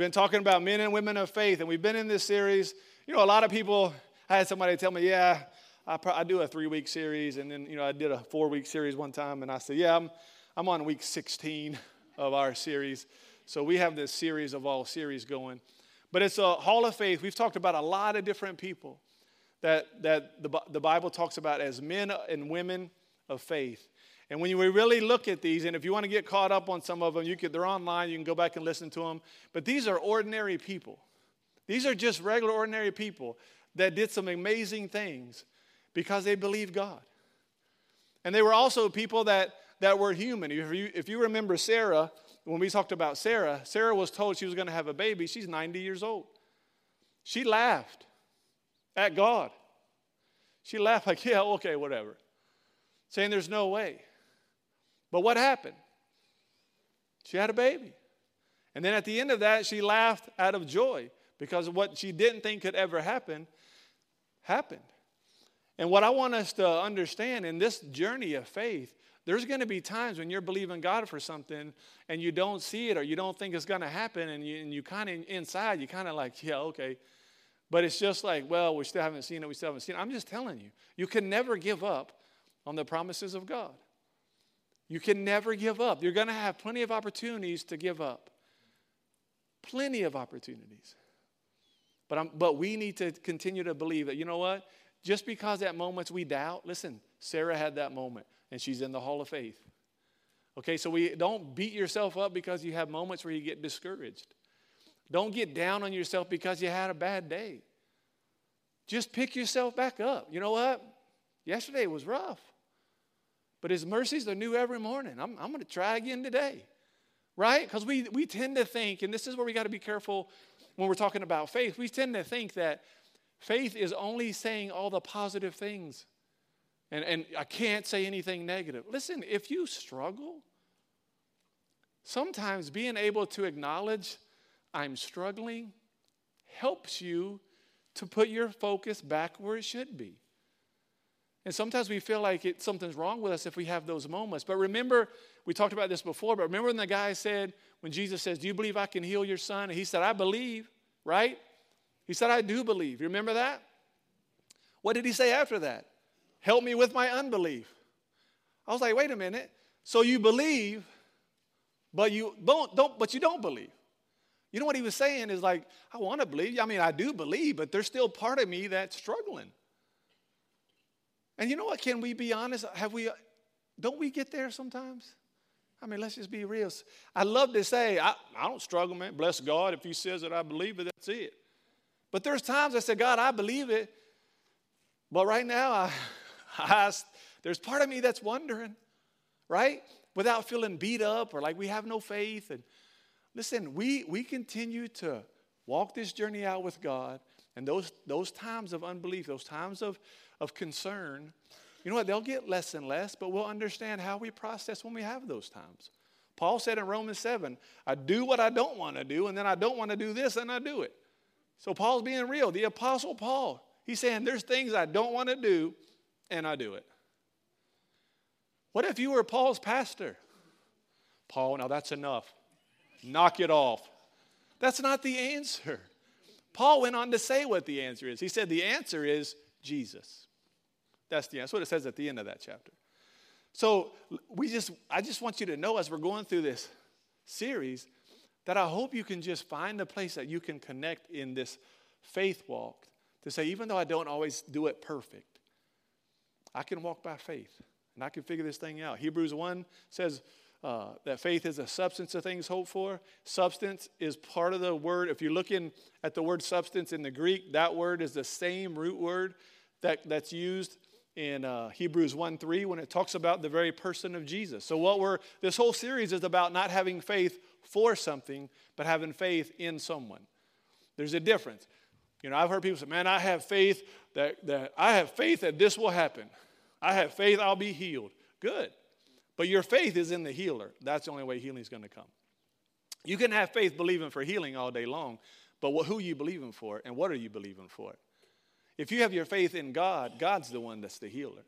been talking about men and women of faith, and we've been in this series. You know, a lot of people, I had somebody tell me, yeah, I, pro- I do a three week series, and then, you know, I did a four week series one time, and I said, yeah, I'm, I'm on week 16 of our series. So we have this series of all series going. But it's a hall of faith. We've talked about a lot of different people that, that the, the Bible talks about as men and women of faith. And when we really look at these, and if you want to get caught up on some of them, you could, they're online, you can go back and listen to them. But these are ordinary people. These are just regular, ordinary people that did some amazing things because they believed God. And they were also people that, that were human. If you, if you remember Sarah, when we talked about Sarah, Sarah was told she was going to have a baby. She's 90 years old. She laughed at God. She laughed, like, yeah, okay, whatever, saying there's no way. But what happened? She had a baby. And then at the end of that, she laughed out of joy because what she didn't think could ever happen happened. And what I want us to understand in this journey of faith, there's going to be times when you're believing God for something and you don't see it or you don't think it's going to happen, and you, and you kind of inside, you kind of like, yeah, okay. But it's just like, well, we still haven't seen it, we still haven't seen it. I'm just telling you, you can never give up on the promises of God. You can never give up. You're going to have plenty of opportunities to give up. Plenty of opportunities. But, I'm, but we need to continue to believe that, you know what? Just because at moments we doubt, listen, Sarah had that moment and she's in the hall of faith. Okay, so we don't beat yourself up because you have moments where you get discouraged. Don't get down on yourself because you had a bad day. Just pick yourself back up. You know what? Yesterday was rough. But his mercies are new every morning. I'm, I'm going to try again today. Right? Because we, we tend to think, and this is where we got to be careful when we're talking about faith, we tend to think that faith is only saying all the positive things. And, and I can't say anything negative. Listen, if you struggle, sometimes being able to acknowledge I'm struggling helps you to put your focus back where it should be. And sometimes we feel like it, something's wrong with us if we have those moments. But remember, we talked about this before, but remember when the guy said, when Jesus says, Do you believe I can heal your son? And he said, I believe, right? He said, I do believe. You remember that? What did he say after that? Help me with my unbelief. I was like, wait a minute. So you believe, but you don't, don't but you don't believe. You know what he was saying is like, I want to believe. I mean, I do believe, but there's still part of me that's struggling. And you know what? Can we be honest? Have we, don't we get there sometimes? I mean, let's just be real. I love to say, I, I don't struggle, man. Bless God. If He says that I believe it, that's it. But there's times I say, God, I believe it. But right now, I, I, there's part of me that's wondering, right? Without feeling beat up or like we have no faith. And listen, we, we continue to walk this journey out with God. And those, those times of unbelief, those times of, of concern, you know what? They'll get less and less, but we'll understand how we process when we have those times. Paul said in Romans 7, I do what I don't want to do, and then I don't want to do this, and I do it. So Paul's being real. The Apostle Paul, he's saying, There's things I don't want to do, and I do it. What if you were Paul's pastor? Paul, now that's enough. Knock it off. That's not the answer. Paul went on to say what the answer is. He said, The answer is Jesus. That's the end. that's what it says at the end of that chapter. So we just I just want you to know as we're going through this series that I hope you can just find a place that you can connect in this faith walk to say, even though I don't always do it perfect, I can walk by faith and I can figure this thing out. Hebrews 1 says uh, that faith is a substance of things hoped for. Substance is part of the word. If you're looking at the word substance in the Greek, that word is the same root word that, that's used in uh, Hebrews 1 3 when it talks about the very person of Jesus. So, what we're, this whole series is about not having faith for something, but having faith in someone. There's a difference. You know, I've heard people say, man, I have faith that, that I have faith that this will happen. I have faith I'll be healed. Good. But your faith is in the healer. That's the only way healing is going to come. You can have faith believing for healing all day long, but what, who are you believing for and what are you believing for? If you have your faith in God, God's the one that's the healer.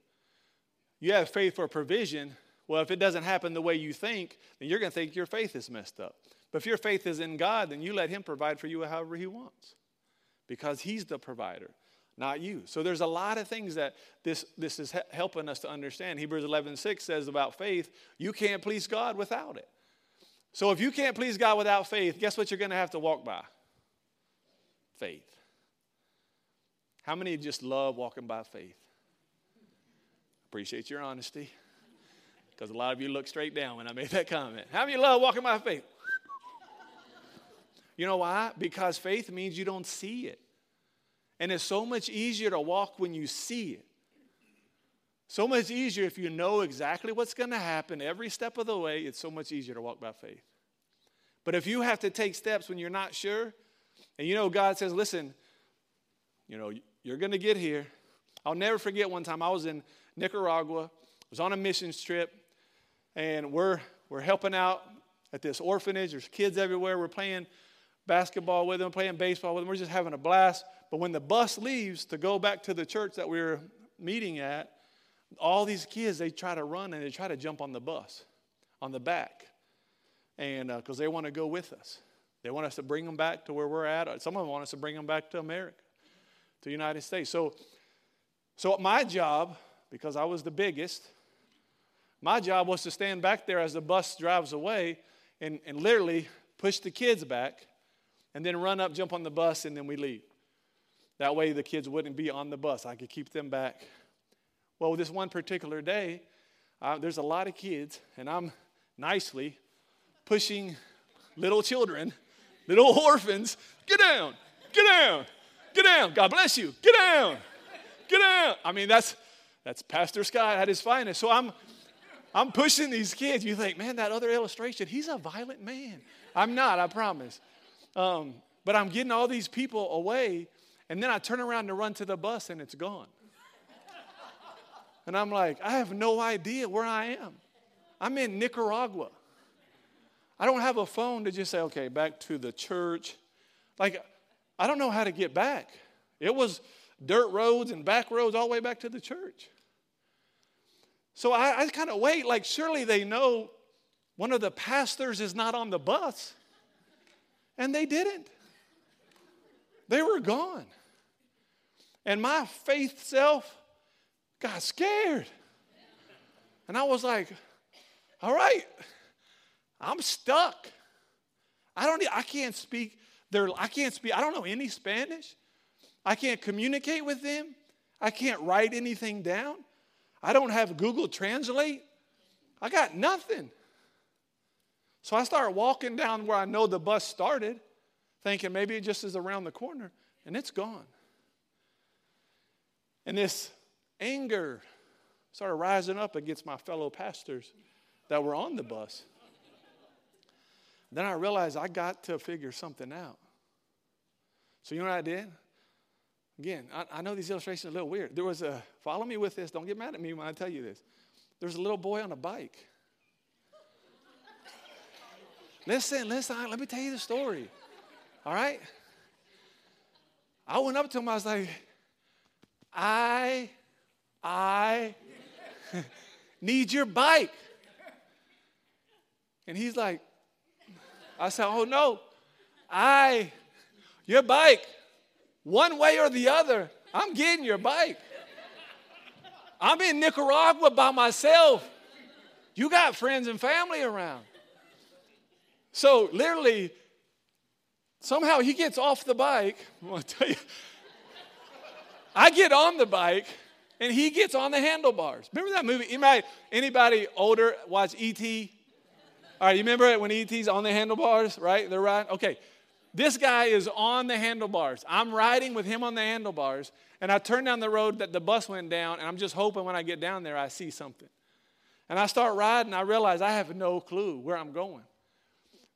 You have faith for provision. Well, if it doesn't happen the way you think, then you're going to think your faith is messed up. But if your faith is in God, then you let Him provide for you however He wants because He's the provider, not you. So there's a lot of things that this, this is helping us to understand. Hebrews 11 6 says about faith, you can't please God without it. So if you can't please God without faith, guess what you're going to have to walk by? Faith. How many just love walking by faith? Appreciate your honesty. Because a lot of you looked straight down when I made that comment. How many love walking by faith? You know why? Because faith means you don't see it. And it's so much easier to walk when you see it. So much easier if you know exactly what's going to happen every step of the way, it's so much easier to walk by faith. But if you have to take steps when you're not sure, and you know God says, listen, you know, you're going to get here. I'll never forget one time I was in Nicaragua, I was on a missions trip, and we're, we're helping out at this orphanage. There's kids everywhere. We're playing basketball with them, playing baseball with them. We're just having a blast. But when the bus leaves to go back to the church that we were meeting at, all these kids, they try to run and they try to jump on the bus, on the back, and because uh, they want to go with us. They want us to bring them back to where we're at. Some of them want us to bring them back to America, to the United States. So, so my job, because I was the biggest, my job was to stand back there as the bus drives away and, and literally push the kids back and then run up, jump on the bus, and then we leave. That way the kids wouldn't be on the bus. I could keep them back. Well, this one particular day, uh, there's a lot of kids, and I'm nicely pushing little children, little orphans, get down, get down, get down. God bless you. Get down, get down. I mean, that's that's Pastor Scott at his finest. So I'm I'm pushing these kids. You think, man, that other illustration, he's a violent man. I'm not, I promise. Um, but I'm getting all these people away, and then I turn around to run to the bus, and it's gone. And I'm like, I have no idea where I am. I'm in Nicaragua. I don't have a phone to just say, okay, back to the church. Like, I don't know how to get back. It was dirt roads and back roads all the way back to the church. So I, I kind of wait, like, surely they know one of the pastors is not on the bus. And they didn't. They were gone. And my faith self got scared. And I was like, all right, I'm stuck. I don't I can't speak their I can't speak I don't know any Spanish. I can't communicate with them. I can't write anything down. I don't have Google Translate. I got nothing. So I start walking down where I know the bus started, thinking maybe it just is around the corner, and it's gone. And this anger started rising up against my fellow pastors that were on the bus. Then I realized I got to figure something out. So you know what I did? Again, I, I, know these illustrations are a little weird. There was a, follow me with this, don't get mad at me when I tell you this. There's a little boy on a bike. listen, listen, let me tell you the story. All right? I went up to him, I was like, I, I need your bike. And he's like, I said, oh no, I, your bike. One way or the other, I'm getting your bike. I'm in Nicaragua by myself. You got friends and family around. So literally, somehow he gets off the bike. I tell you. I get on the bike and he gets on the handlebars. Remember that movie? Anybody, anybody older watch E.T.? All right, you remember when E.T.'s on the handlebars, right? They're right. Okay, this guy is on the handlebars. I'm riding with him on the handlebars, and I turn down the road that the bus went down, and I'm just hoping when I get down there I see something. And I start riding, I realize I have no clue where I'm going.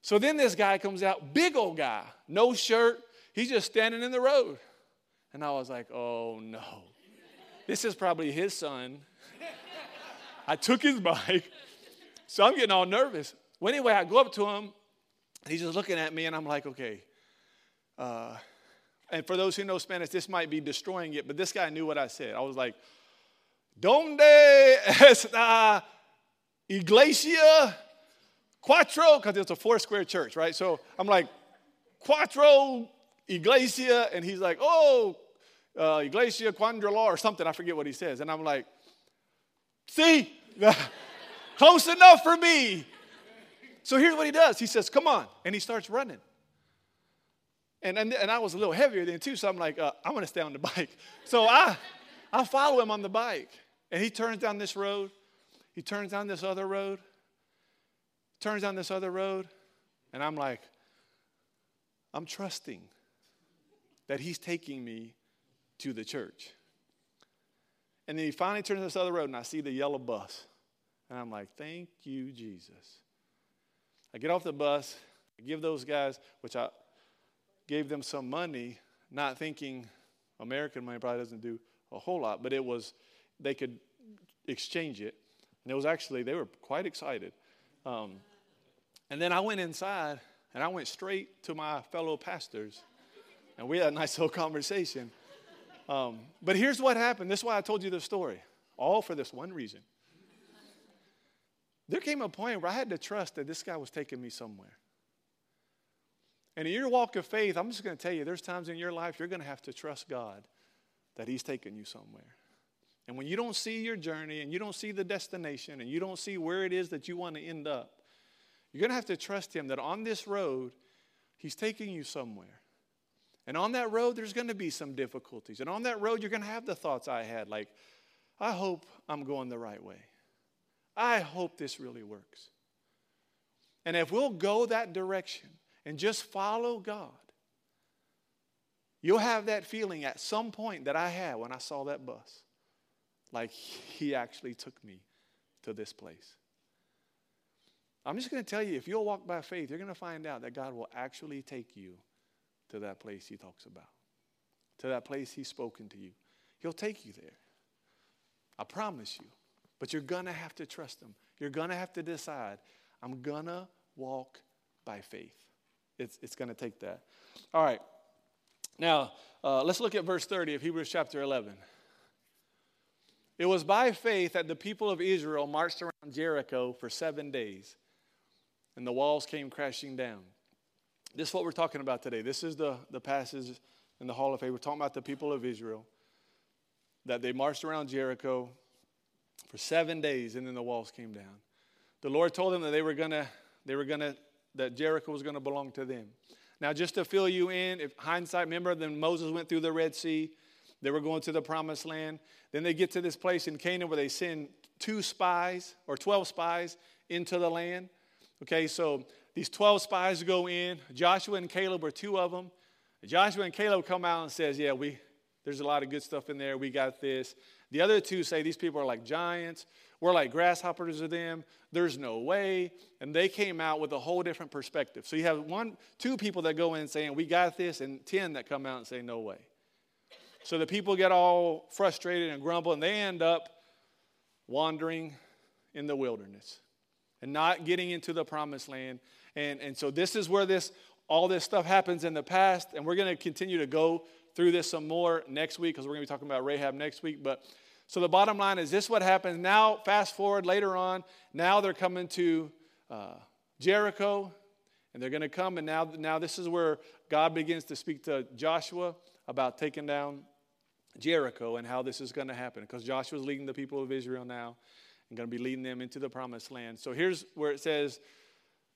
So then this guy comes out, big old guy, no shirt, he's just standing in the road. And I was like, oh no, this is probably his son. I took his bike, so I'm getting all nervous. Well, anyway, I go up to him and he's just looking at me, and I'm like, okay. Uh, and for those who know Spanish, this might be destroying it, but this guy knew what I said. I was like, ¿Dónde está iglesia cuatro? because it's a four square church, right? So I'm like, Cuatro Iglesia. And he's like, oh, uh, Iglesia Quandrala or something. I forget what he says. And I'm like, see, close enough for me. So here's what he does. He says, come on. And he starts running. And, and, and I was a little heavier then too, so I'm like, uh, I'm gonna stay on the bike. So I, I follow him on the bike. And he turns down this road. He turns down this other road. Turns down this other road. And I'm like, I'm trusting that he's taking me to the church. And then he finally turns this other road, and I see the yellow bus. And I'm like, thank you, Jesus. I get off the bus, I give those guys, which I gave them some money, not thinking American money probably doesn't do a whole lot, but it was, they could exchange it. And it was actually, they were quite excited. Um, and then I went inside and I went straight to my fellow pastors. And we had a nice little conversation. Um, but here's what happened. This is why I told you the story. All for this one reason. There came a point where I had to trust that this guy was taking me somewhere. And in your walk of faith, I'm just going to tell you, there's times in your life you're going to have to trust God that He's taking you somewhere. And when you don't see your journey and you don't see the destination and you don't see where it is that you want to end up, you're going to have to trust Him that on this road, He's taking you somewhere. And on that road, there's going to be some difficulties. And on that road, you're going to have the thoughts I had like, I hope I'm going the right way. I hope this really works. And if we'll go that direction and just follow God, you'll have that feeling at some point that I had when I saw that bus. Like he actually took me to this place. I'm just going to tell you if you'll walk by faith, you're going to find out that God will actually take you to that place he talks about, to that place he's spoken to you. He'll take you there. I promise you. But you're going to have to trust him. You're going to have to decide, I'm going to walk by faith. It's, it's going to take that. All right. Now, uh, let's look at verse 30 of Hebrews chapter 11. It was by faith that the people of Israel marched around Jericho for seven days, and the walls came crashing down. This is what we're talking about today. This is the, the passage in the Hall of Faith. We're talking about the people of Israel, that they marched around Jericho for seven days, and then the walls came down. The Lord told them that they were gonna, they were gonna, that Jericho was gonna belong to them. Now, just to fill you in, if hindsight, remember, then Moses went through the Red Sea. They were going to the promised land. Then they get to this place in Canaan where they send two spies or 12 spies into the land. Okay, so these 12 spies go in. Joshua and Caleb were two of them. Joshua and Caleb come out and says, "Yeah, we there's a lot of good stuff in there. We got this." The other two say these people are like giants. We're like grasshoppers to them. There's no way. And they came out with a whole different perspective. So you have one, two people that go in saying, We got this, and 10 that come out and say, No way. So the people get all frustrated and grumble, and they end up wandering in the wilderness and not getting into the promised land and, and so this is where this all this stuff happens in the past, and we're going to continue to go through this some more next week because we're going to be talking about Rahab next week. But so the bottom line is this: what happens now? Fast forward later on. Now they're coming to uh, Jericho, and they're going to come. And now, now this is where God begins to speak to Joshua about taking down Jericho and how this is going to happen because Joshua's leading the people of Israel now and going to be leading them into the promised land. So here's where it says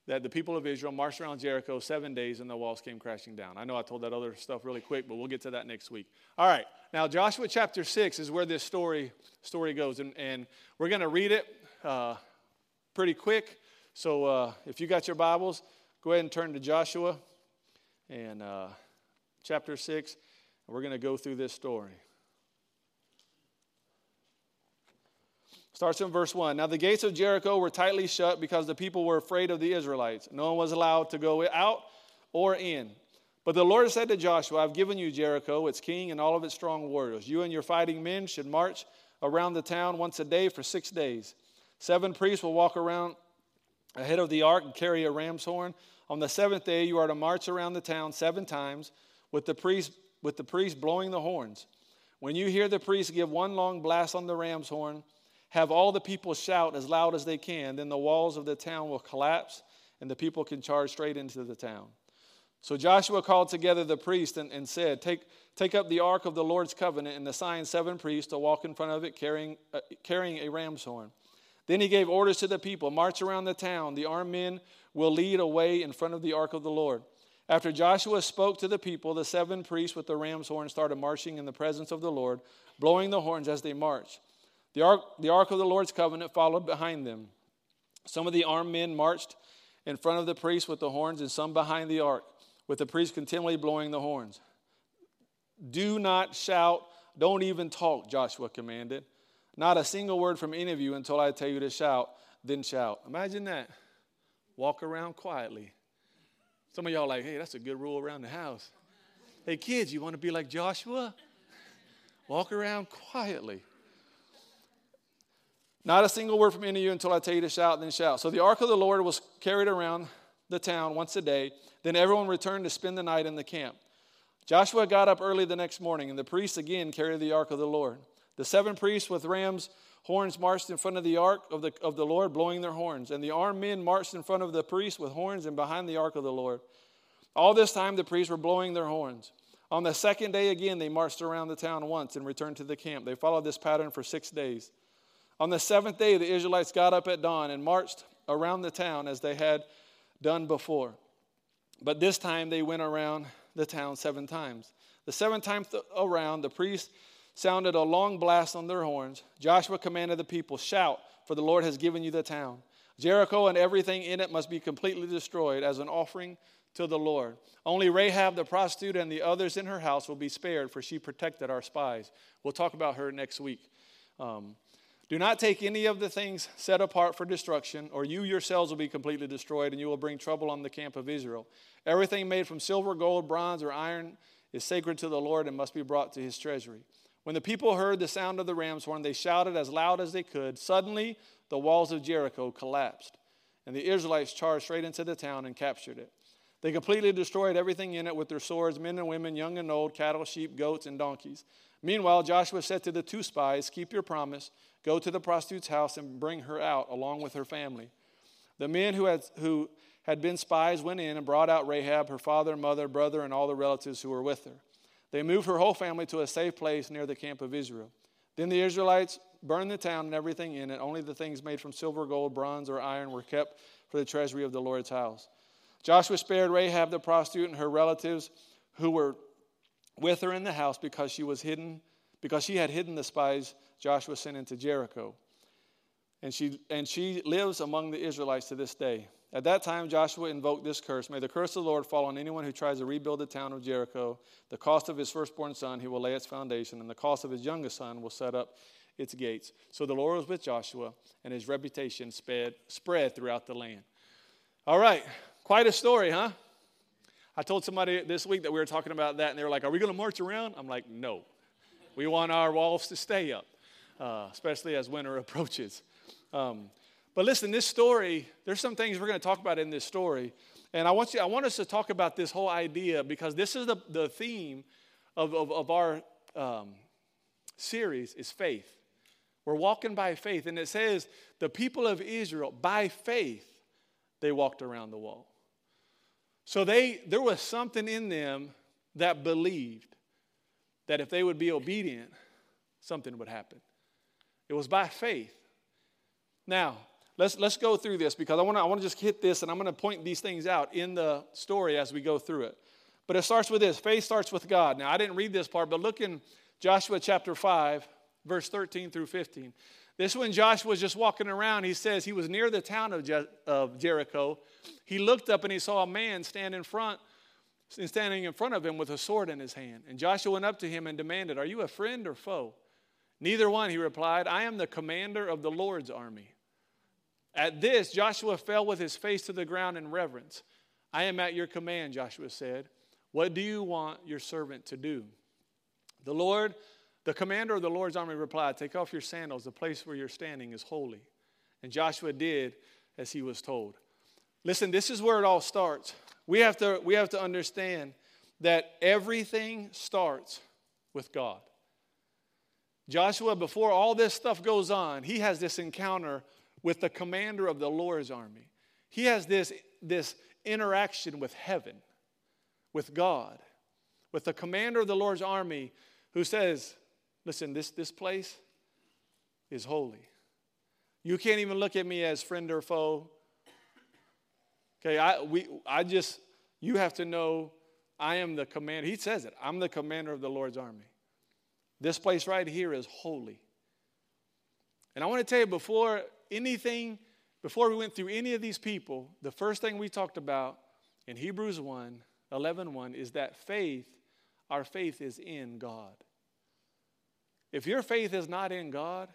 that the people of Israel marched around Jericho seven days and the walls came crashing down. I know I told that other stuff really quick, but we'll get to that next week. All right, now Joshua chapter 6 is where this story, story goes, and, and we're going to read it uh, pretty quick. So uh, if you got your Bibles, go ahead and turn to Joshua and uh, chapter 6, and we're going to go through this story. Starts in verse 1. Now the gates of Jericho were tightly shut because the people were afraid of the Israelites. No one was allowed to go out or in. But the Lord said to Joshua, I've given you Jericho, its king, and all of its strong warriors. You and your fighting men should march around the town once a day for six days. Seven priests will walk around ahead of the ark and carry a ram's horn. On the seventh day, you are to march around the town seven times with the priest, with the priest blowing the horns. When you hear the priest give one long blast on the ram's horn, have all the people shout as loud as they can, then the walls of the town will collapse and the people can charge straight into the town. So Joshua called together the priests and, and said, take, take up the ark of the Lord's covenant and assign seven priests to walk in front of it carrying, uh, carrying a ram's horn. Then he gave orders to the people March around the town. The armed men will lead away in front of the ark of the Lord. After Joshua spoke to the people, the seven priests with the ram's horn started marching in the presence of the Lord, blowing the horns as they marched. The ark, the ark of the Lord's covenant followed behind them. Some of the armed men marched in front of the priests with the horns, and some behind the ark, with the priests continually blowing the horns. Do not shout, don't even talk, Joshua commanded. Not a single word from any of you until I tell you to shout, then shout. Imagine that. Walk around quietly. Some of y'all like, hey, that's a good rule around the house. Hey, kids, you want to be like Joshua? Walk around quietly. Not a single word from any of you until I tell you to shout, then shout. So the ark of the Lord was carried around the town once a day. Then everyone returned to spend the night in the camp. Joshua got up early the next morning, and the priests again carried the ark of the Lord. The seven priests with rams' horns marched in front of the ark of the, of the Lord, blowing their horns. And the armed men marched in front of the priests with horns and behind the ark of the Lord. All this time the priests were blowing their horns. On the second day again, they marched around the town once and returned to the camp. They followed this pattern for six days. On the seventh day, the Israelites got up at dawn and marched around the town as they had done before. But this time they went around the town seven times. The seventh time around, the priests sounded a long blast on their horns. Joshua commanded the people, Shout, for the Lord has given you the town. Jericho and everything in it must be completely destroyed as an offering to the Lord. Only Rahab the prostitute and the others in her house will be spared, for she protected our spies. We'll talk about her next week. Um, do not take any of the things set apart for destruction, or you yourselves will be completely destroyed, and you will bring trouble on the camp of Israel. Everything made from silver, gold, bronze, or iron is sacred to the Lord and must be brought to his treasury. When the people heard the sound of the ram's horn, they shouted as loud as they could. Suddenly, the walls of Jericho collapsed, and the Israelites charged straight into the town and captured it. They completely destroyed everything in it with their swords men and women, young and old, cattle, sheep, goats, and donkeys. Meanwhile, Joshua said to the two spies, Keep your promise Go to the prostitute's house and bring her out along with her family. The men who had, who had been spies went in and brought out Rahab, her father, mother, brother, and all the relatives who were with her. They moved her whole family to a safe place near the camp of Israel. Then the Israelites burned the town and everything in it. Only the things made from silver, gold, bronze, or iron were kept for the treasury of the Lord's house. Joshua spared Rahab the prostitute and her relatives who were with her in the house because she was hidden, because she had hidden the spies Joshua sent into Jericho. And she, and she lives among the Israelites to this day. At that time, Joshua invoked this curse May the curse of the Lord fall on anyone who tries to rebuild the town of Jericho. The cost of his firstborn son, he will lay its foundation, and the cost of his youngest son will set up its gates. So the Lord was with Joshua, and his reputation sped, spread throughout the land. All right, quite a story, huh? I told somebody this week that we were talking about that, and they were like, Are we going to march around? I'm like, No. We want our walls to stay up uh, especially as winter approaches. Um, but listen, this story, there's some things we're going to talk about in this story. And I want, you, I want us to talk about this whole idea because this is the, the theme of, of, of our um, series is faith. We're walking by faith. And it says the people of Israel, by faith, they walked around the wall. So they, there was something in them that believed that if they would be obedient, something would happen. It was by faith. Now, let's, let's go through this because I want to I wanna just hit this and I'm going to point these things out in the story as we go through it. But it starts with this faith starts with God. Now, I didn't read this part, but look in Joshua chapter 5, verse 13 through 15. This when Joshua was just walking around, he says he was near the town of, Je- of Jericho. He looked up and he saw a man stand in front, standing in front of him with a sword in his hand. And Joshua went up to him and demanded, Are you a friend or foe? Neither one, he replied. I am the commander of the Lord's army. At this, Joshua fell with his face to the ground in reverence. I am at your command, Joshua said. What do you want your servant to do? The Lord, the commander of the Lord's army replied, Take off your sandals. The place where you're standing is holy. And Joshua did as he was told. Listen, this is where it all starts. We have to, we have to understand that everything starts with God. Joshua, before all this stuff goes on, he has this encounter with the commander of the Lord's army. he has this, this interaction with heaven, with God, with the commander of the Lord's army who says, Listen, this, this place is holy. You can't even look at me as friend or foe. Okay, I, we, I just, you have to know I am the commander. He says it I'm the commander of the Lord's army. This place right here is holy. And I want to tell you before anything, before we went through any of these people, the first thing we talked about in Hebrews 1 11 1 is that faith, our faith is in God. If your faith is not in God,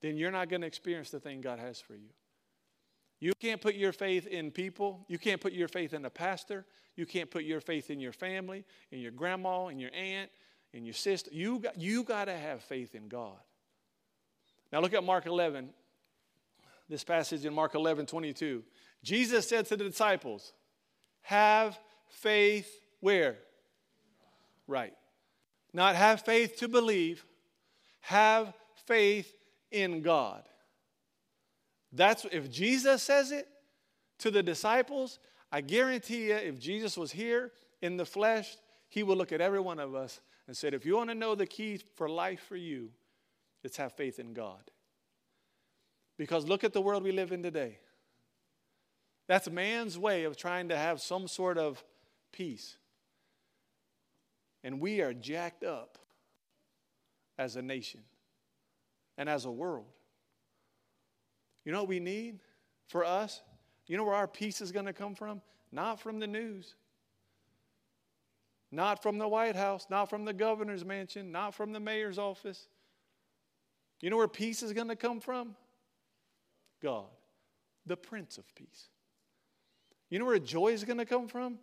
then you're not going to experience the thing God has for you. You can't put your faith in people. You can't put your faith in a pastor. You can't put your faith in your family, in your grandma, in your aunt, in your sister. You got, you got to have faith in God. Now look at Mark 11, this passage in Mark 11, 22. Jesus said to the disciples, Have faith where? Right. Not have faith to believe, have faith in God. That's if Jesus says it to the disciples, I guarantee you, if Jesus was here in the flesh, he would look at every one of us and said, if you want to know the key for life for you, it's have faith in God. Because look at the world we live in today. That's man's way of trying to have some sort of peace. And we are jacked up as a nation and as a world. You know what we need for us? You know where our peace is going to come from? Not from the news, not from the White House, not from the governor's mansion, not from the mayor's office. You know where peace is going to come from? God, the Prince of Peace. You know where joy is going to come from?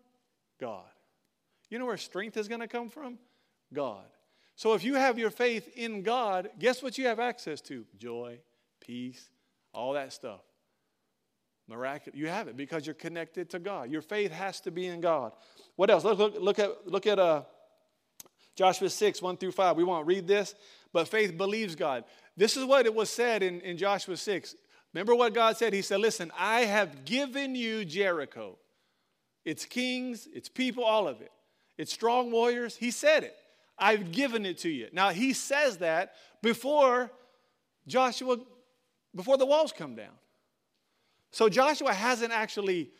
God. You know where strength is going to come from? God. So if you have your faith in God, guess what you have access to? Joy, peace, all that stuff. Miraculous. You have it because you're connected to God. Your faith has to be in God. What else? Look, look, look at, look at uh, Joshua 6, 1 through 5. We won't read this, but faith believes God. This is what it was said in, in Joshua 6. Remember what God said? He said, Listen, I have given you Jericho. It's kings, it's people, all of it. It's strong warriors. He said it. I've given it to you. Now, he says that before Joshua before the walls come down. So Joshua hasn't actually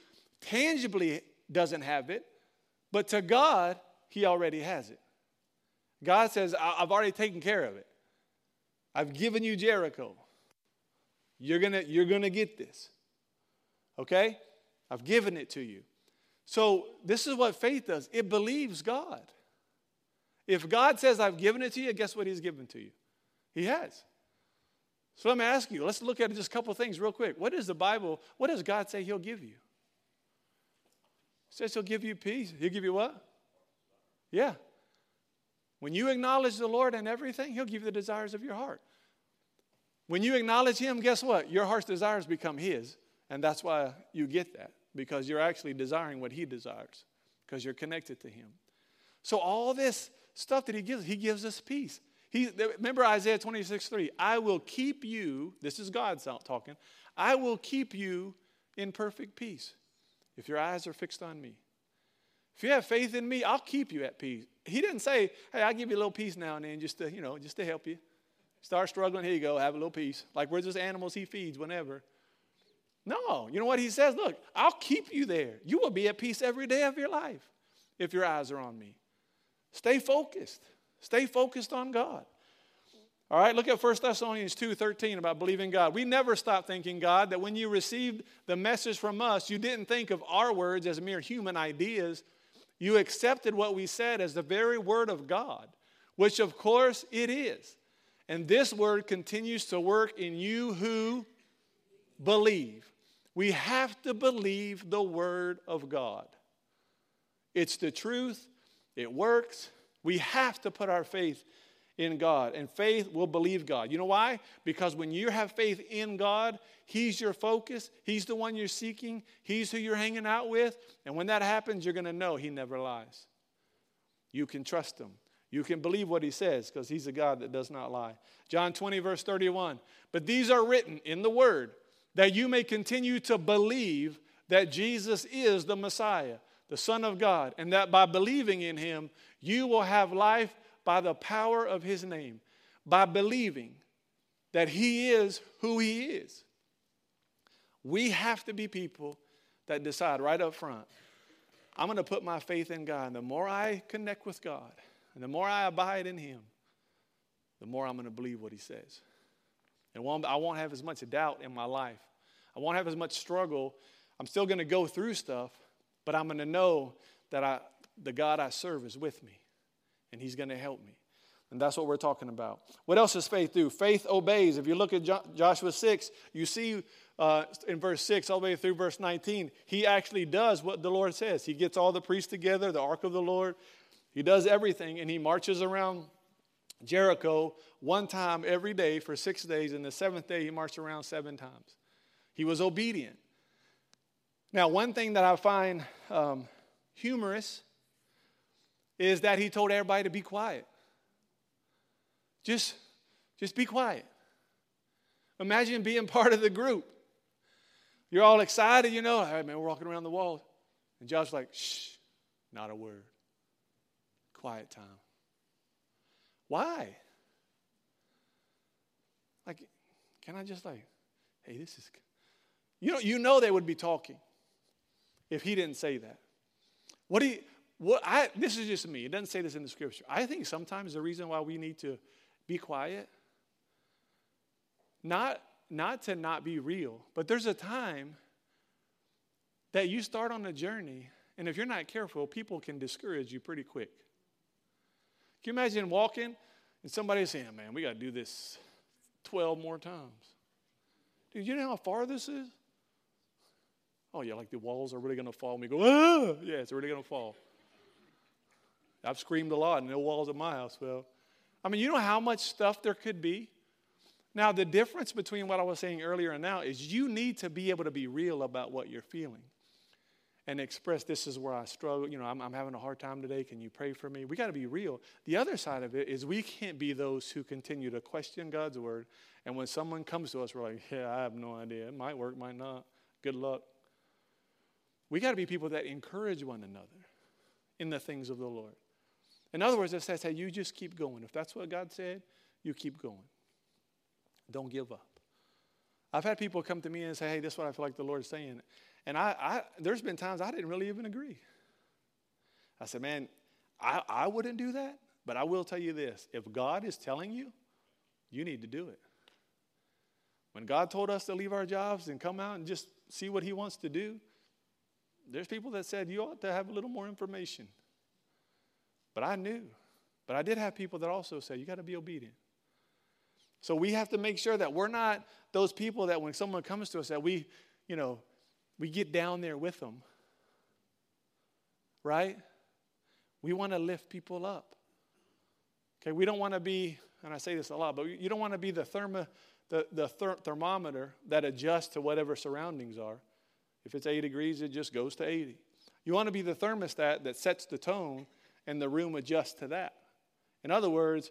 tangibly doesn't have it, but to God, he already has it. God says, I've already taken care of it. I've given you Jericho. You're gonna, you're gonna get this. Okay? I've given it to you. So this is what faith does. It believes God. If God says, I've given it to you, guess what He's given to you? He has. So let me ask you, let's look at just a couple things real quick. What does the Bible, what does God say He'll give you? He says He'll give you peace. He'll give you what? Yeah. When you acknowledge the Lord and everything, He'll give you the desires of your heart. When you acknowledge Him, guess what? Your heart's desires become His. And that's why you get that, because you're actually desiring what He desires, because you're connected to Him. So, all this stuff that He gives, He gives us peace. He, remember Isaiah 26, 3. I will keep you, this is God talking, I will keep you in perfect peace if your eyes are fixed on me. If you have faith in me, I'll keep you at peace. He didn't say, hey, I'll give you a little peace now and then just to, you know, just to help you. Start struggling, here you go, have a little peace. Like we're just animals he feeds whenever. No, you know what he says? Look, I'll keep you there. You will be at peace every day of your life if your eyes are on me. Stay focused. Stay focused on God. All right, look at 1 Thessalonians 2:13 about believing God. We never stop thinking, God, that when you received the message from us, you didn't think of our words as mere human ideas. You accepted what we said as the very word of God, which of course it is. And this word continues to work in you who believe. We have to believe the word of God. It's the truth, it works, we have to put our faith in God, and faith will believe God. You know why? Because when you have faith in God, He's your focus, He's the one you're seeking, He's who you're hanging out with, and when that happens, you're going to know He never lies. You can trust Him. You can believe what He says because He's a God that does not lie. John 20, verse 31. But these are written in the Word that you may continue to believe that Jesus is the Messiah, the Son of God, and that by believing in him, you will have life by the power of his name, by believing that he is who he is. We have to be people that decide right up front I'm going to put my faith in God. And the more I connect with God, and the more I abide in him, the more I'm going to believe what he says. And I won't have as much doubt in my life. I won't have as much struggle. I'm still going to go through stuff, but I'm going to know that I, the God I serve is with me, and he's going to help me. And that's what we're talking about. What else does faith do? Faith obeys. If you look at Joshua 6, you see uh, in verse 6 all the way through verse 19, he actually does what the Lord says. He gets all the priests together, the ark of the Lord. He does everything, and he marches around Jericho one time every day for six days, and the seventh day he marched around seven times. He was obedient. Now, one thing that I find um, humorous is that he told everybody to be quiet. Just, just be quiet. Imagine being part of the group. You're all excited, you know. All right, man, we're walking around the wall. And Josh's like, shh, not a word. Quiet time. Why? Like, can I just like, hey, this is, you know, you know they would be talking if he didn't say that. What do you, what I, this is just me. It doesn't say this in the scripture. I think sometimes the reason why we need to be quiet, not, not to not be real, but there's a time that you start on a journey, and if you're not careful, people can discourage you pretty quick. Can you imagine walking and somebody saying, man, we got to do this 12 more times? Dude, you know how far this is? Oh, yeah, like the walls are really going to fall. And we go, ah, yeah, it's really going to fall. I've screamed a lot, and no walls at my house fell. I mean, you know how much stuff there could be? Now, the difference between what I was saying earlier and now is you need to be able to be real about what you're feeling and express this is where I struggle. You know, I'm, I'm having a hard time today. Can you pray for me? We got to be real. The other side of it is we can't be those who continue to question God's word. And when someone comes to us, we're like, yeah, I have no idea. It might work, might not. Good luck. We got to be people that encourage one another in the things of the Lord. In other words, it says, hey, you just keep going. If that's what God said, you keep going. Don't give up. I've had people come to me and say, hey, this is what I feel like the Lord is saying. And I, I there's been times I didn't really even agree. I said, man, I, I wouldn't do that, but I will tell you this if God is telling you, you need to do it. When God told us to leave our jobs and come out and just see what He wants to do, there's people that said you ought to have a little more information. But I knew. But I did have people that also said you got to be obedient. So we have to make sure that we're not those people that when someone comes to us that we, you know, we get down there with them. Right? We want to lift people up. Okay, we don't want to be, and I say this a lot, but you don't want to be the, thermo, the, the ther- thermometer that adjusts to whatever surroundings are. If it's 80 degrees, it just goes to 80. You want to be the thermostat that sets the tone and the room adjusts to that. In other words,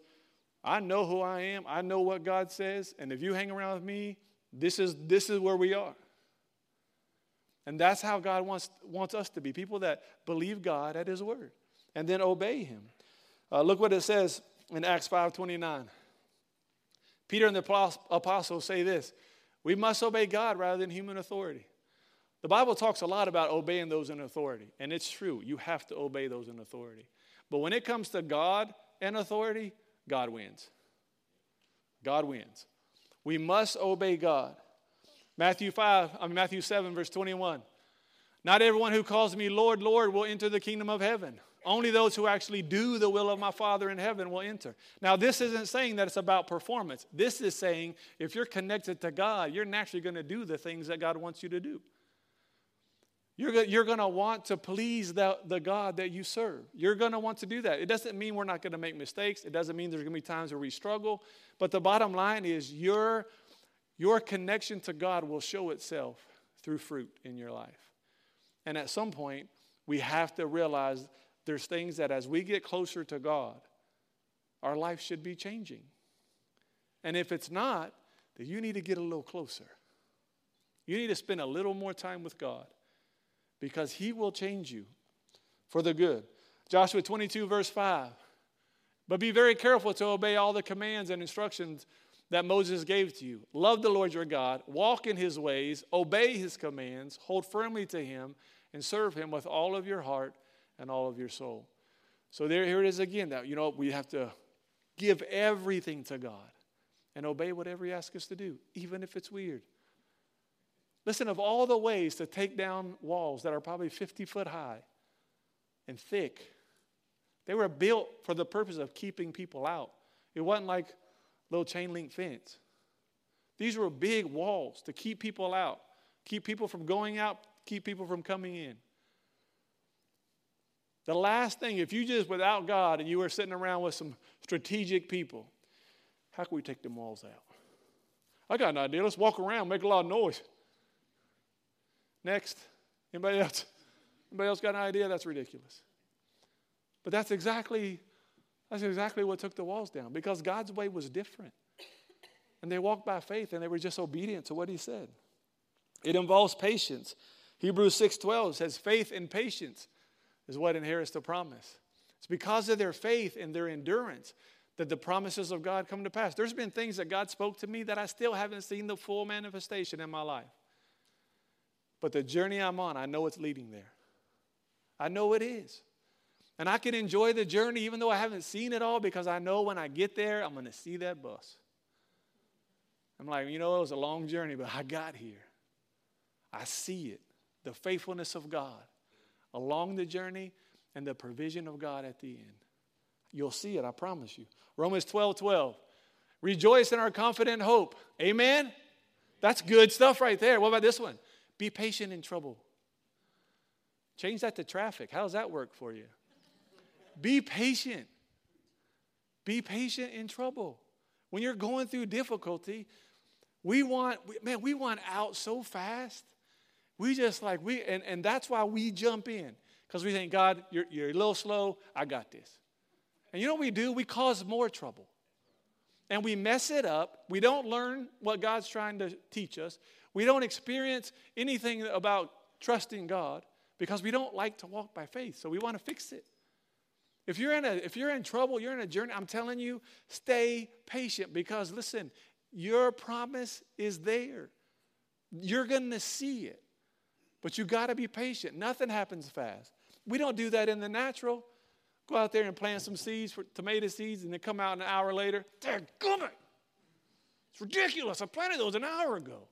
I know who I am, I know what God says, and if you hang around with me, this is, this is where we are. And that's how God wants, wants us to be people that believe God at His word and then obey Him. Uh, look what it says in Acts 5.29. Peter and the apostles say this We must obey God rather than human authority. The Bible talks a lot about obeying those in authority, and it's true. You have to obey those in authority. But when it comes to God and authority, God wins. God wins. We must obey God. Matthew 5, I mean Matthew 7, verse 21. Not everyone who calls me Lord, Lord will enter the kingdom of heaven. Only those who actually do the will of my Father in heaven will enter. Now, this isn't saying that it's about performance. This is saying if you're connected to God, you're naturally going to do the things that God wants you to do. You're, you're going to want to please the, the God that you serve. You're going to want to do that. It doesn't mean we're not going to make mistakes. It doesn't mean there's going to be times where we struggle. But the bottom line is your, your connection to God will show itself through fruit in your life. And at some point, we have to realize there's things that as we get closer to God, our life should be changing. And if it's not, then you need to get a little closer. You need to spend a little more time with God because He will change you for the good. Joshua 22, verse 5. But be very careful to obey all the commands and instructions that Moses gave to you. Love the Lord your God, walk in his ways, obey his commands, hold firmly to him, and serve him with all of your heart and all of your soul. So there, here it is again. That you know we have to give everything to God and obey whatever He asks us to do, even if it's weird. Listen, of all the ways to take down walls that are probably 50 foot high and thick, they were built for the purpose of keeping people out. It wasn't like little chain link fence. These were big walls to keep people out, keep people from going out, keep people from coming in. The last thing, if you just without God and you were sitting around with some strategic people, how can we take them walls out? I got an idea. Let's walk around, make a lot of noise. Next. Anybody else? Anybody else got an idea? That's ridiculous. But that's exactly that's exactly what took the walls down because God's way was different. And they walked by faith and they were just obedient to what he said. It involves patience. Hebrews 6:12 says faith and patience is what inherits the promise. It's because of their faith and their endurance that the promises of God come to pass. There's been things that God spoke to me that I still haven't seen the full manifestation in my life. But the journey I'm on, I know it's leading there. I know it is. And I can enjoy the journey even though I haven't seen it all because I know when I get there, I'm going to see that bus. I'm like, you know, it was a long journey, but I got here. I see it the faithfulness of God along the journey and the provision of God at the end. You'll see it, I promise you. Romans 12 12. Rejoice in our confident hope. Amen? That's good stuff right there. What about this one? Be patient in trouble. Change that to traffic. How does that work for you? Be patient. Be patient in trouble. When you're going through difficulty, we want, man, we want out so fast. We just like, we, and, and that's why we jump in. Because we think, God, you're, you're a little slow. I got this. And you know what we do? We cause more trouble. And we mess it up. We don't learn what God's trying to teach us. We don't experience anything about trusting God because we don't like to walk by faith. So we want to fix it. If you're in a if you're in trouble, you're in a journey, I'm telling you, stay patient because listen, your promise is there. You're going to see it. But you got to be patient. Nothing happens fast. We don't do that in the natural. Go out there and plant some seeds for tomato seeds and they come out an hour later. They're coming. It's ridiculous. I planted those an hour ago.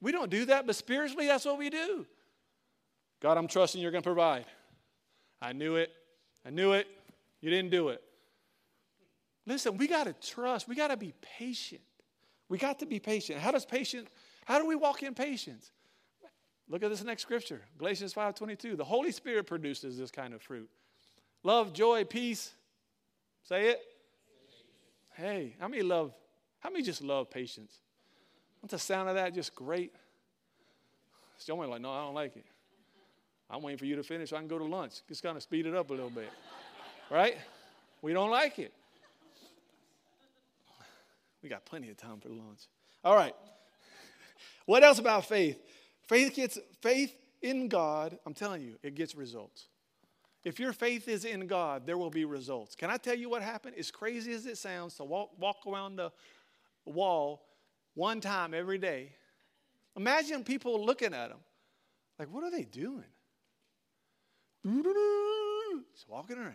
We don't do that, but spiritually, that's what we do. God, I'm trusting you're going to provide. I knew it. I knew it. You didn't do it. Listen, we got to trust. We got to be patient. We got to be patient. How does patient, how do we walk in patience? Look at this next scripture, Galatians 5:22. The Holy Spirit produces this kind of fruit. Love, joy, peace. Say it. Hey, how many love? How many just love patience? What's the sound of that? Just great. Someone like, no, I don't like it. I'm waiting for you to finish so I can go to lunch. Just kind of speed it up a little bit. right? We don't like it. We got plenty of time for lunch. All right. What else about faith? Faith gets faith in God, I'm telling you, it gets results. If your faith is in God, there will be results. Can I tell you what happened? As crazy as it sounds to walk, walk around the wall one time every day, imagine people looking at them like, what are they doing? Just walking around.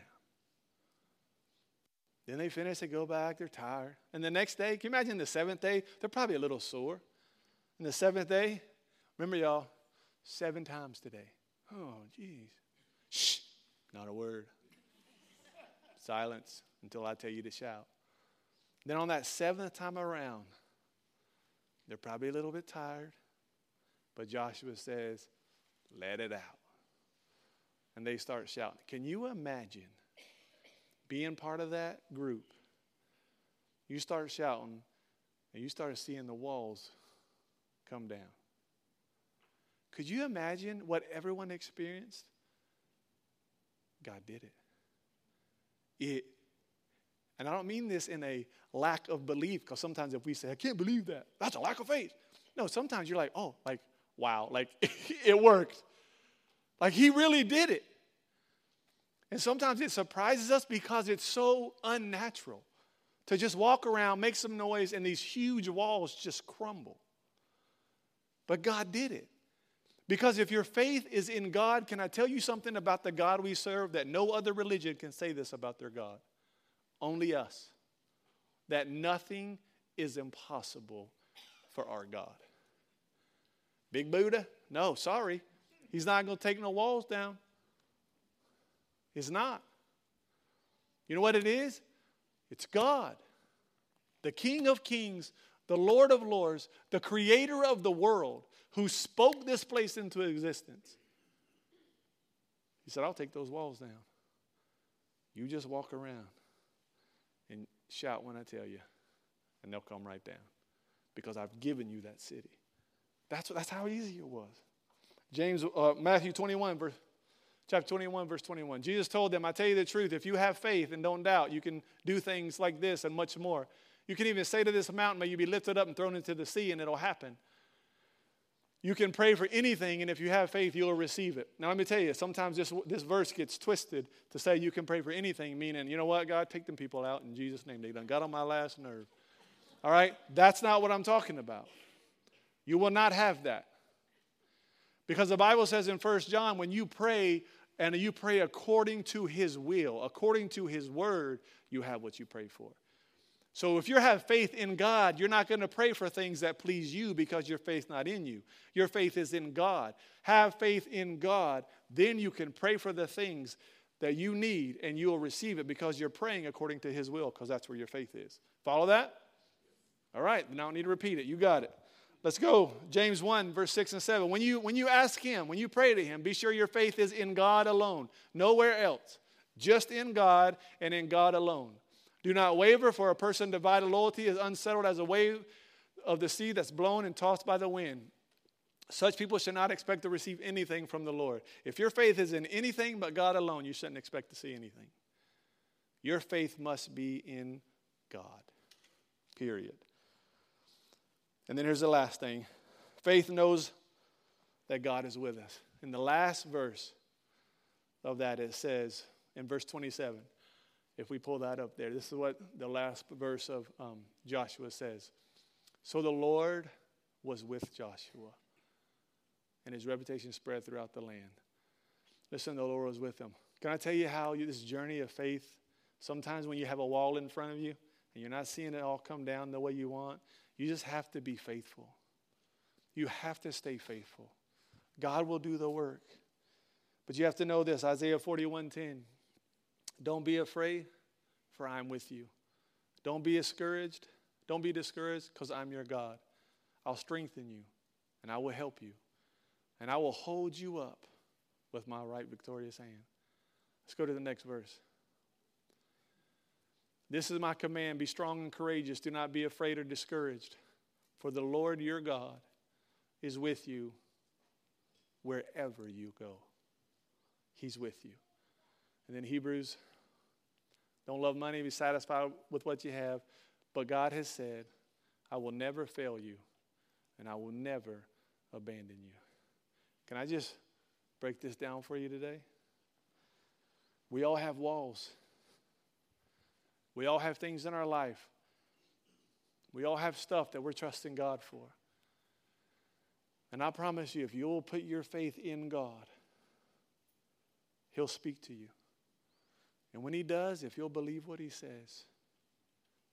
Then they finish, they go back, they're tired. And the next day, can you imagine the seventh day? They're probably a little sore. And the seventh day, remember y'all, seven times today. Oh, geez. Shh. Not a word. Silence until I tell you to shout. Then on that seventh time around, they're probably a little bit tired, but Joshua says, let it out. And they start shouting. Can you imagine being part of that group? You start shouting, and you start seeing the walls come down. Could you imagine what everyone experienced? God did it. It and I don't mean this in a lack of belief, because sometimes if we say, I can't believe that, that's a lack of faith. No, sometimes you're like, oh, like, wow, like it worked. Like he really did it. And sometimes it surprises us because it's so unnatural to just walk around, make some noise, and these huge walls just crumble. But God did it. Because if your faith is in God, can I tell you something about the God we serve that no other religion can say this about their God? Only us. That nothing is impossible for our God. Big Buddha? No, sorry. He's not going to take no walls down. It's not. You know what it is? It's God, the King of Kings, the Lord of Lords, the Creator of the world, who spoke this place into existence. He said, I'll take those walls down. You just walk around and shout when I tell you, and they'll come right down because I've given you that city. That's, that's how easy it was. James, uh, Matthew 21, verse, chapter 21, verse 21. Jesus told them, I tell you the truth, if you have faith and don't doubt, you can do things like this and much more. You can even say to this mountain, May you be lifted up and thrown into the sea, and it'll happen. You can pray for anything, and if you have faith, you'll receive it. Now, let me tell you, sometimes this, this verse gets twisted to say you can pray for anything, meaning, you know what, God, take them people out in Jesus' name. They done got on my last nerve. All right? That's not what I'm talking about. You will not have that. Because the Bible says in 1 John, when you pray and you pray according to his will, according to his word, you have what you pray for. So if you have faith in God, you're not going to pray for things that please you because your faith's not in you. Your faith is in God. Have faith in God, then you can pray for the things that you need and you will receive it because you're praying according to his will because that's where your faith is. Follow that? All right, now I need to repeat it. You got it. Let's go. James 1, verse 6 and 7. When you, when you ask Him, when you pray to Him, be sure your faith is in God alone, nowhere else. Just in God and in God alone. Do not waver, for a person divided loyalty is unsettled as a wave of the sea that's blown and tossed by the wind. Such people should not expect to receive anything from the Lord. If your faith is in anything but God alone, you shouldn't expect to see anything. Your faith must be in God. Period. And then here's the last thing faith knows that God is with us. In the last verse of that, it says in verse 27, if we pull that up there, this is what the last verse of um, Joshua says. So the Lord was with Joshua, and his reputation spread throughout the land. Listen, the Lord was with him. Can I tell you how you, this journey of faith, sometimes when you have a wall in front of you and you're not seeing it all come down the way you want, you just have to be faithful. You have to stay faithful. God will do the work. But you have to know this Isaiah 41:10. Don't be afraid, for I'm with you. Don't be discouraged. Don't be discouraged, because I'm your God. I'll strengthen you, and I will help you, and I will hold you up with my right victorious hand. Let's go to the next verse. This is my command be strong and courageous. Do not be afraid or discouraged, for the Lord your God is with you wherever you go. He's with you. And then Hebrews don't love money, be satisfied with what you have. But God has said, I will never fail you, and I will never abandon you. Can I just break this down for you today? We all have walls. We all have things in our life. We all have stuff that we're trusting God for. And I promise you, if you'll put your faith in God, He'll speak to you. And when He does, if you'll believe what He says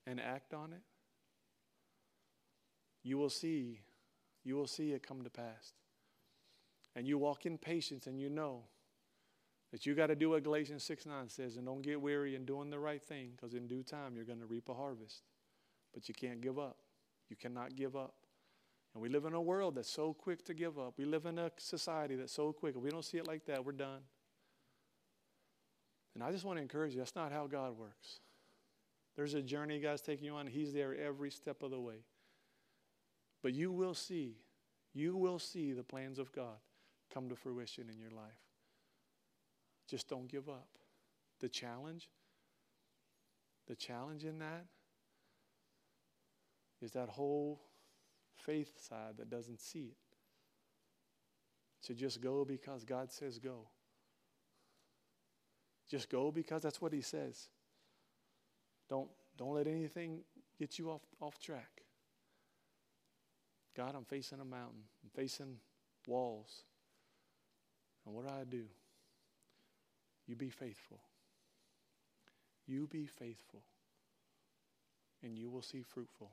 and act on it, you will see, you will see it come to pass. And you walk in patience and you know that you got to do what Galatians 6 9 says, and don't get weary in doing the right thing, because in due time you're going to reap a harvest. But you can't give up. You cannot give up. And we live in a world that's so quick to give up. We live in a society that's so quick. If we don't see it like that, we're done. And I just want to encourage you that's not how God works. There's a journey God's taking you on, He's there every step of the way. But you will see, you will see the plans of God come to fruition in your life. Just don't give up. The challenge, the challenge in that is that whole faith side that doesn't see it. To just go because God says go. Just go because that's what He says. Don't, don't let anything get you off, off track. God, I'm facing a mountain, I'm facing walls. And what do I do? You be faithful. You be faithful, and you will see fruitful.